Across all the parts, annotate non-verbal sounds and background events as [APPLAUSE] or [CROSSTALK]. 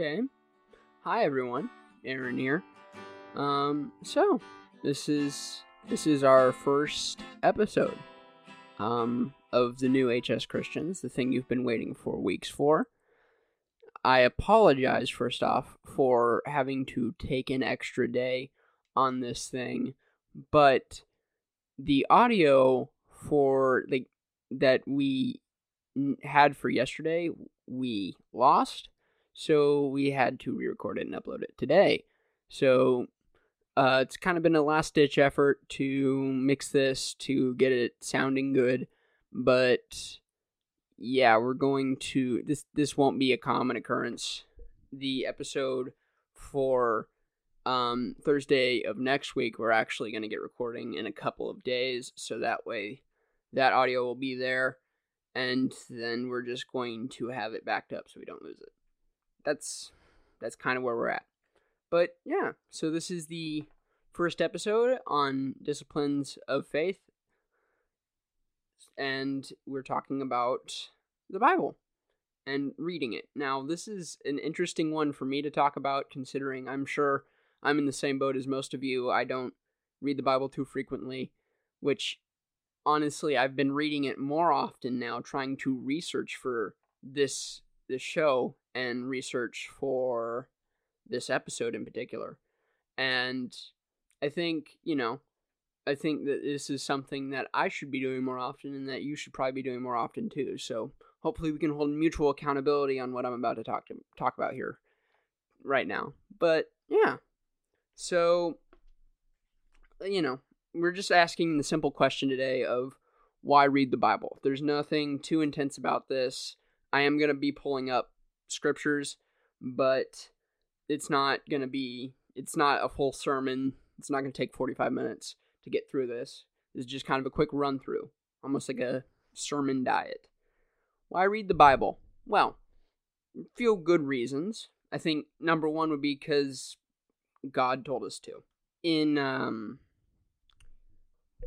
Okay. Hi everyone. Aaron here. Um so this is this is our first episode um of the new HS Christians, the thing you've been waiting for weeks for. I apologize first off for having to take an extra day on this thing, but the audio for like that we had for yesterday we lost so we had to re-record it and upload it today. So uh, it's kind of been a last ditch effort to mix this to get it sounding good but yeah we're going to this this won't be a common occurrence. The episode for um, thursday of next week we're actually going to get recording in a couple of days so that way that audio will be there and then we're just going to have it backed up so we don't lose it that's that's kind of where we're at. But yeah so this is the first episode on disciplines of faith. And we're talking about the bible and reading it. Now this is an interesting one for me to talk about considering i'm sure i'm in the same boat as most of you. I don't read the bible too frequently which honestly I've been reading it more often now trying to research for this this show and research for this episode in particular. And I think, you know, I think that this is something that I should be doing more often and that you should probably be doing more often too. So hopefully we can hold mutual accountability on what I'm about to talk to talk about here right now. But yeah. So you know, we're just asking the simple question today of why read the Bible. There's nothing too intense about this. I am going to be pulling up scriptures, but it's not going to be it's not a full sermon. It's not going to take 45 minutes to get through this. Is just kind of a quick run through, almost like a sermon diet. Why read the Bible? Well, feel good reasons. I think number 1 would be cuz God told us to. In um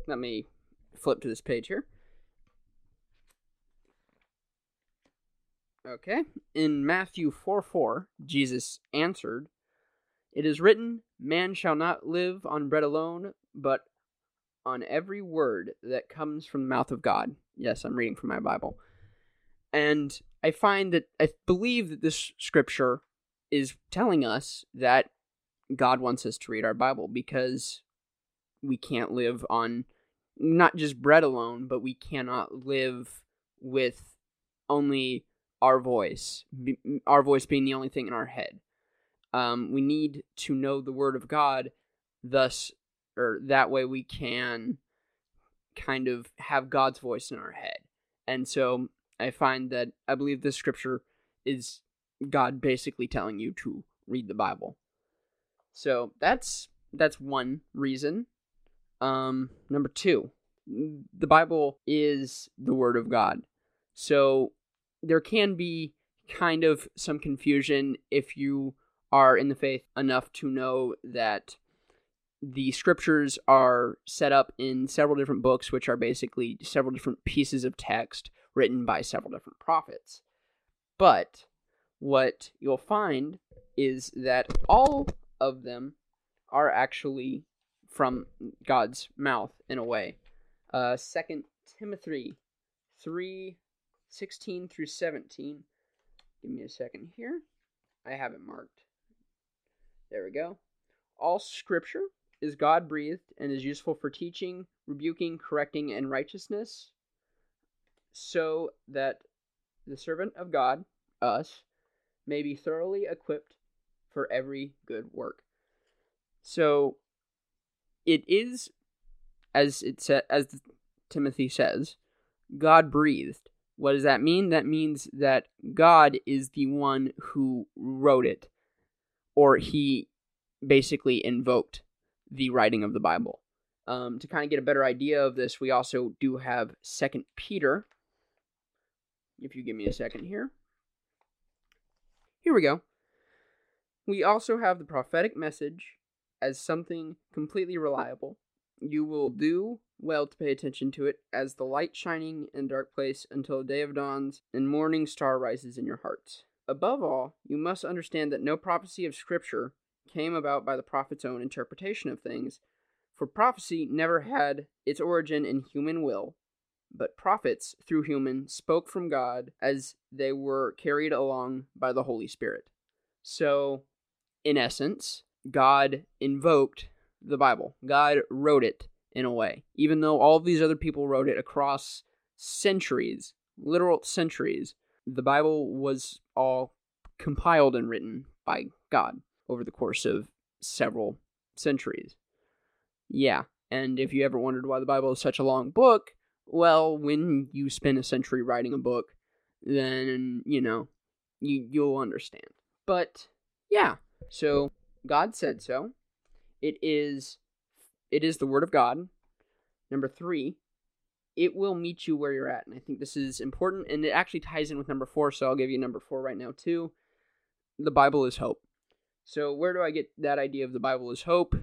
let me flip to this page here. Okay. In Matthew 4 4, Jesus answered, It is written, Man shall not live on bread alone, but on every word that comes from the mouth of God. Yes, I'm reading from my Bible. And I find that I believe that this scripture is telling us that God wants us to read our Bible because we can't live on not just bread alone, but we cannot live with only our voice, our voice being the only thing in our head. Um, we need to know the Word of God, thus, or that way we can kind of have God's voice in our head. And so I find that I believe this scripture is God basically telling you to read the Bible. So that's that's one reason. Um, number two, the Bible is the Word of God. So there can be kind of some confusion if you are in the faith enough to know that the scriptures are set up in several different books, which are basically several different pieces of text written by several different prophets. But what you'll find is that all of them are actually from God's mouth in a way. Uh, Second Timothy three sixteen through seventeen. Give me a second here. I have it marked. There we go. All Scripture is God breathed and is useful for teaching, rebuking, correcting, and righteousness, so that the servant of God, us, may be thoroughly equipped for every good work. So it is as it sa- as Timothy says, God breathed. What does that mean? That means that God is the one who wrote it, or he basically invoked the writing of the Bible. Um, to kind of get a better idea of this, we also do have Second Peter. If you give me a second here. Here we go. We also have the prophetic message as something completely reliable. You will do well to pay attention to it as the light shining in a dark place until the day of dawns and morning star rises in your hearts. Above all, you must understand that no prophecy of Scripture came about by the prophet's own interpretation of things, for prophecy never had its origin in human will, but prophets, through human, spoke from God as they were carried along by the Holy Spirit. So, in essence, God invoked the Bible. God wrote it in a way, even though all of these other people wrote it across centuries, literal centuries. The Bible was all compiled and written by God over the course of several centuries. Yeah, and if you ever wondered why the Bible is such a long book, well, when you spend a century writing a book, then, you know, you, you'll understand. But, yeah, so God said so. It is it is the word of God. Number 3, it will meet you where you're at. And I think this is important and it actually ties in with number 4, so I'll give you number 4 right now too. The Bible is hope. So where do I get that idea of the Bible is hope?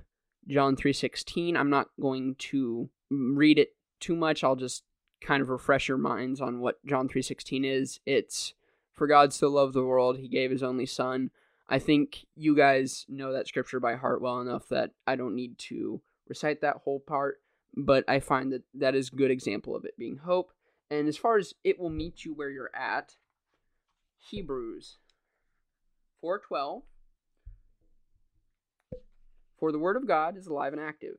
John 3:16. I'm not going to read it too much. I'll just kind of refresh your minds on what John 3:16 is. It's for God so loved the world he gave his only son. I think you guys know that scripture by heart well enough that I don't need to recite that whole part, but I find that that is a good example of it being hope. And as far as it will meet you where you're at, Hebrews 4:12 For the word of God is alive and active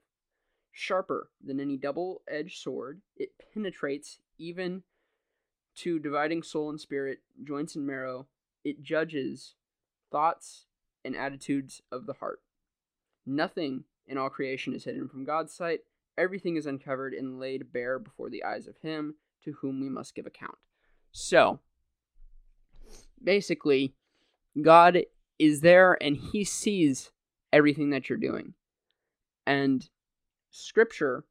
sharper than any double edged sword. It penetrates even to dividing soul and spirit, joints and marrow. It judges thoughts and attitudes of the heart. Nothing in all creation is hidden from God's sight. Everything is uncovered and laid bare before the eyes of Him to whom we must give account. So, basically, God is there and He sees everything that you're doing. And scripture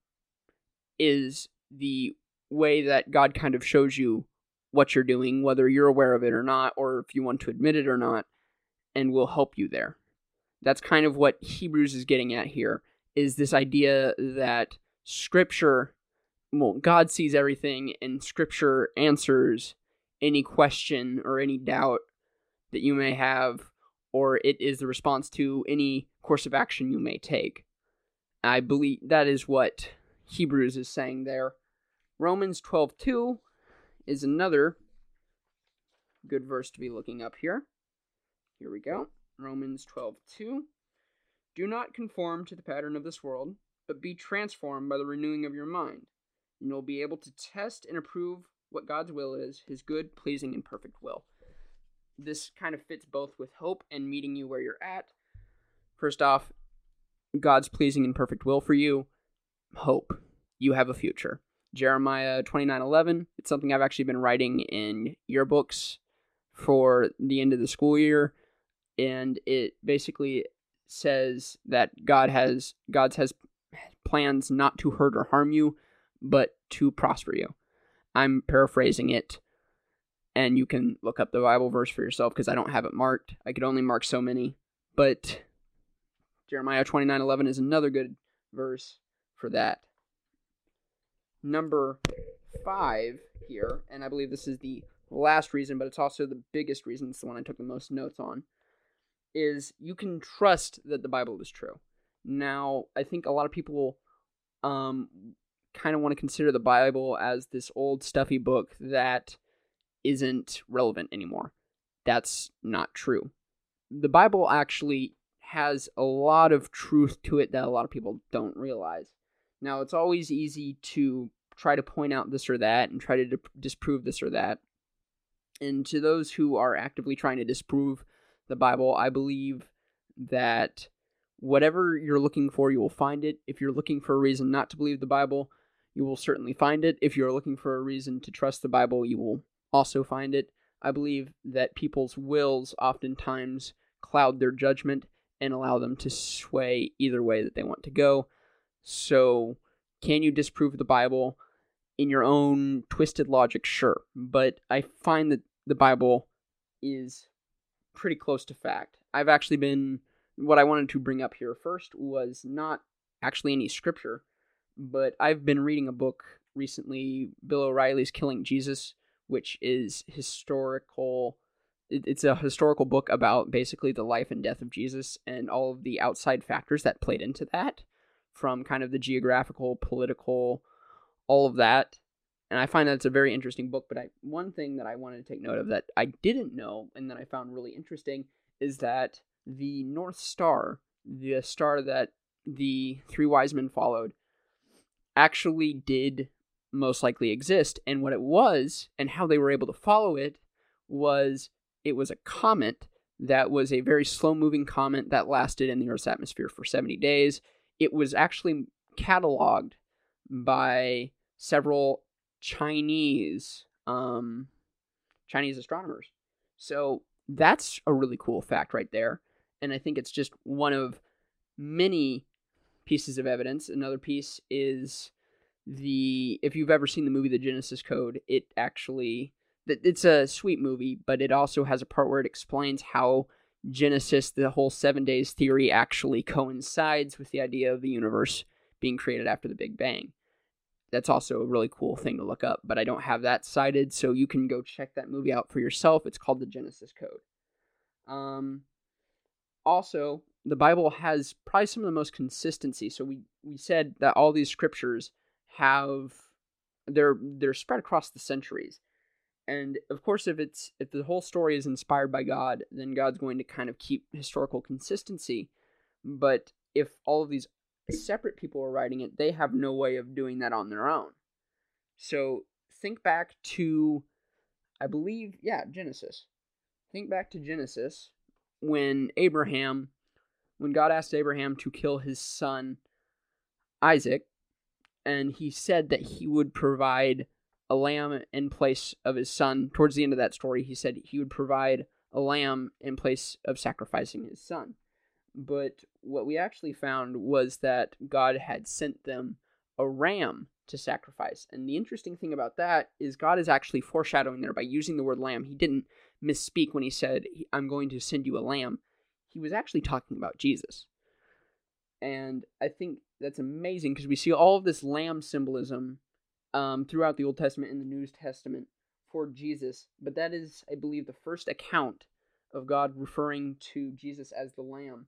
is the way that God kind of shows you what you're doing, whether you're aware of it or not, or if you want to admit it or not, and will help you there. That's kind of what Hebrews is getting at here is this idea that scripture well God sees everything and scripture answers any question or any doubt that you may have or it is the response to any course of action you may take. I believe that is what Hebrews is saying there. Romans 12:2 is another good verse to be looking up here. Here we go. Romans 12:2 Do not conform to the pattern of this world, but be transformed by the renewing of your mind, and you'll be able to test and approve what God's will is, his good, pleasing, and perfect will. This kind of fits both with hope and meeting you where you're at. First off, God's pleasing and perfect will for you, hope. You have a future. Jeremiah 29:11, it's something I've actually been writing in yearbooks for the end of the school year and it basically says that God has God's has plans not to hurt or harm you, but to prosper you. I'm paraphrasing it and you can look up the Bible verse for yourself because I don't have it marked. I could only mark so many, but Jeremiah 29:11 is another good verse for that. Number 5 here, and I believe this is the last reason, but it's also the biggest reason, it's the one I took the most notes on, is you can trust that the Bible is true. Now, I think a lot of people um kind of want to consider the Bible as this old stuffy book that isn't relevant anymore. That's not true. The Bible actually has a lot of truth to it that a lot of people don't realize. Now, it's always easy to try to point out this or that and try to di- disprove this or that. And to those who are actively trying to disprove the Bible, I believe that whatever you're looking for, you will find it. If you're looking for a reason not to believe the Bible, you will certainly find it. If you're looking for a reason to trust the Bible, you will also find it. I believe that people's wills oftentimes cloud their judgment and allow them to sway either way that they want to go. So, can you disprove the Bible in your own twisted logic? Sure. But I find that the Bible is pretty close to fact. I've actually been. What I wanted to bring up here first was not actually any scripture, but I've been reading a book recently, Bill O'Reilly's Killing Jesus, which is historical it's a historical book about basically the life and death of Jesus and all of the outside factors that played into that, from kind of the geographical, political, all of that. And I find that it's a very interesting book. But I, one thing that I wanted to take note of that I didn't know and that I found really interesting is that the North Star, the star that the three wise men followed, actually did most likely exist. And what it was and how they were able to follow it was it was a comet that was a very slow moving comet that lasted in the Earth's atmosphere for 70 days. It was actually cataloged by several Chinese um, Chinese astronomers. So that's a really cool fact right there. And I think it's just one of many pieces of evidence. Another piece is the if you've ever seen the movie The Genesis Code, it actually it's a sweet movie, but it also has a part where it explains how Genesis, the whole seven days theory, actually coincides with the idea of the universe being created after the Big Bang. That's also a really cool thing to look up, but I don't have that cited, so you can go check that movie out for yourself. It's called The Genesis Code. Um, also, the Bible has probably some of the most consistency. So we, we said that all these scriptures have they're they're spread across the centuries. And of course if it's if the whole story is inspired by God, then God's going to kind of keep historical consistency. But if all of these separate people are writing it, they have no way of doing that on their own. So think back to I believe, yeah, Genesis. Think back to Genesis when Abraham when God asked Abraham to kill his son Isaac, and he said that he would provide a lamb in place of his son. Towards the end of that story, he said he would provide a lamb in place of sacrificing his son. But what we actually found was that God had sent them a ram to sacrifice. And the interesting thing about that is God is actually foreshadowing there by using the word lamb. He didn't misspeak when he said, I'm going to send you a lamb. He was actually talking about Jesus. And I think that's amazing because we see all of this lamb symbolism um, throughout the Old Testament and the New Testament for Jesus. But that is, I believe, the first account of God referring to Jesus as the lamb.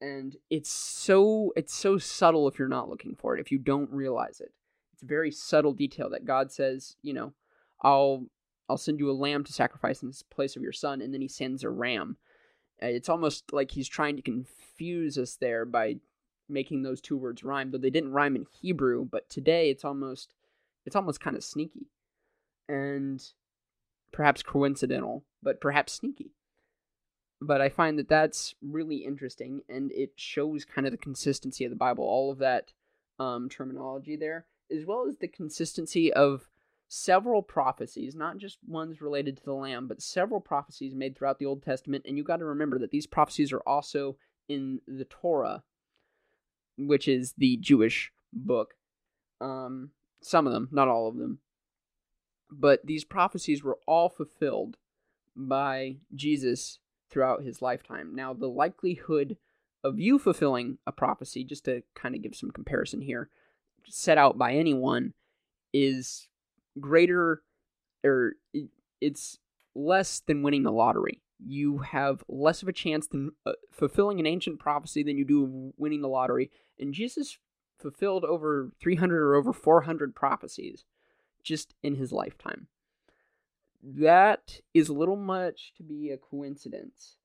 And it's so it's so subtle if you're not looking for it, if you don't realize it. It's a very subtle detail that God says, you know, I'll I'll send you a lamb to sacrifice in this place of your son, and then he sends a ram. Eh, it's almost like he's trying to confuse us there by making those two words rhyme, though they didn't rhyme in Hebrew, but today it's almost it's almost kind of sneaky. And perhaps coincidental, but perhaps sneaky. But I find that that's really interesting and it shows kind of the consistency of the Bible, all of that um, terminology there, as well as the consistency of several prophecies, not just ones related to the Lamb, but several prophecies made throughout the Old Testament. And you got to remember that these prophecies are also in the Torah, which is the Jewish book. Um, some of them, not all of them. But these prophecies were all fulfilled by Jesus throughout his lifetime. Now, the likelihood of you fulfilling a prophecy, just to kind of give some comparison here, set out by anyone, is greater, or it's less than winning the lottery. You have less of a chance than uh, fulfilling an ancient prophecy than you do of winning the lottery. And Jesus fulfilled over 300 or over 400 prophecies just in his lifetime. That is a little much to be a coincidence,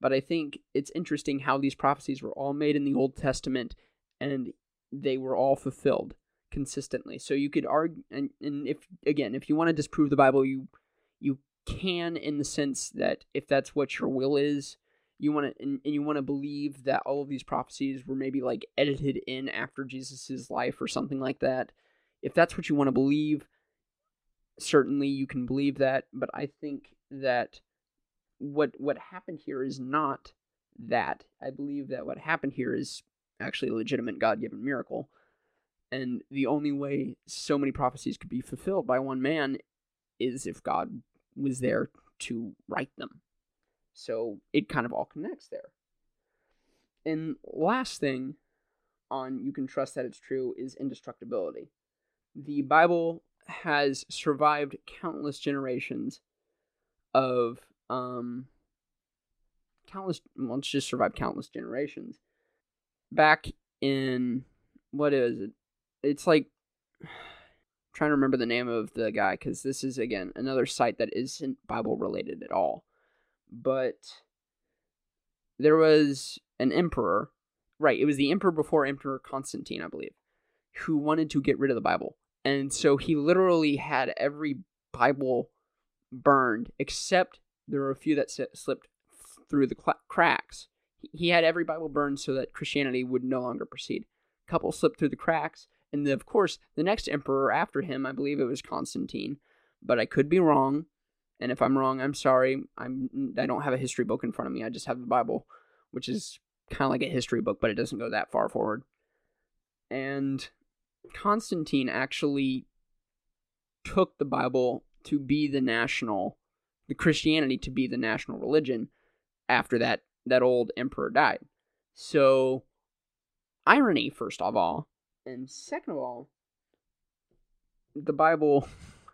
but I think it's interesting how these prophecies were all made in the Old Testament and they were all fulfilled consistently. So you could argue, and, and if again, if you want to disprove the Bible, you you can in the sense that if that's what your will is, you want to and, and, you want to believe that all of these prophecies were maybe like edited in after Jesus's life or something like that. If that's what you want to believe, certainly you can believe that, but I think that what what happened here is not that. I believe that what happened here is actually a legitimate God-given miracle. And the only way so many prophecies could be fulfilled by one man is if God was there to write them. So it kind of all connects there. And last thing on you can trust that it's true is indestructibility. The Bible has survived countless generations of um countless well, it's just survived countless generations. Back in what is it? It's like [SIGHS] trying to remember the name of the guy because this is again another site that isn't Bible related at all. But there was an emperor, right? It was the emperor before Emperor Constantine, I believe, who wanted to get rid of the Bible, and so he literally had every Bible burned except there were a few that slipped through the cl- cracks. He had every Bible burned so that Christianity would no longer proceed. A couple slipped through the cracks, and then, of course, the next emperor after him, I believe it was Constantine, but I could be wrong. And if I'm wrong, I'm sorry. I'm I don't have a history book in front of me. I just have the Bible, which is kind of like a history book, but it doesn't go that far forward. And Constantine actually took the Bible to be the national, the Christianity to be the national religion after that that old emperor died. So irony first of all, and second of all, the Bible,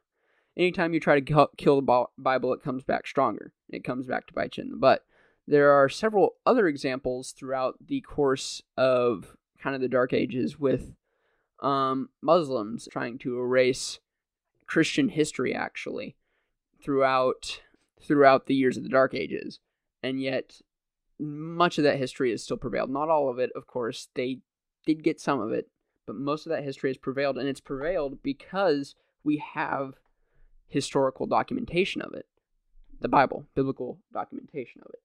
[LAUGHS] anytime you try to kill the Bible, it comes back stronger. It comes back to bite you in the butt. There are several other examples throughout the course of kind of the Dark Ages with um, Muslims trying to erase Christian history, actually, throughout throughout the years of the Dark Ages, and yet much of that history has still prevailed. Not all of it, of course. They did get some of it, but most of that history has prevailed, and it's prevailed because we have historical documentation of it the Bible, biblical documentation of it.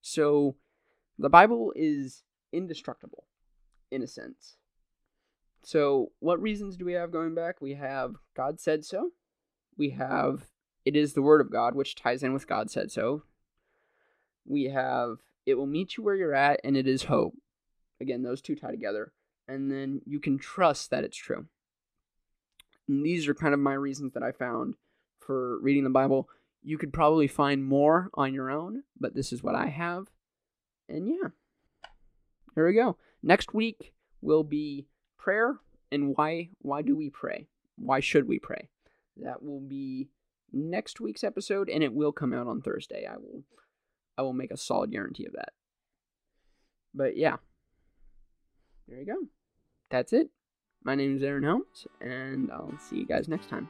So the Bible is indestructible in a sense. So, what reasons do we have going back? We have God said so. We have it is the word of God, which ties in with God said so. We have it will meet you where you're at and it is hope. Again, those two tie together and then you can trust that it's true. And these are kind of my reasons that I found for reading the Bible. You could probably find more on your own, but this is what I have. And yeah, here we go. Next week will be prayer and why why do we pray? Why should we pray? That will be next week's episode and it will come out on Thursday. I will I will make a solid guarantee of that. But yeah. There you go that's it. My name is Aaron Helms, and I'll see you guys next time.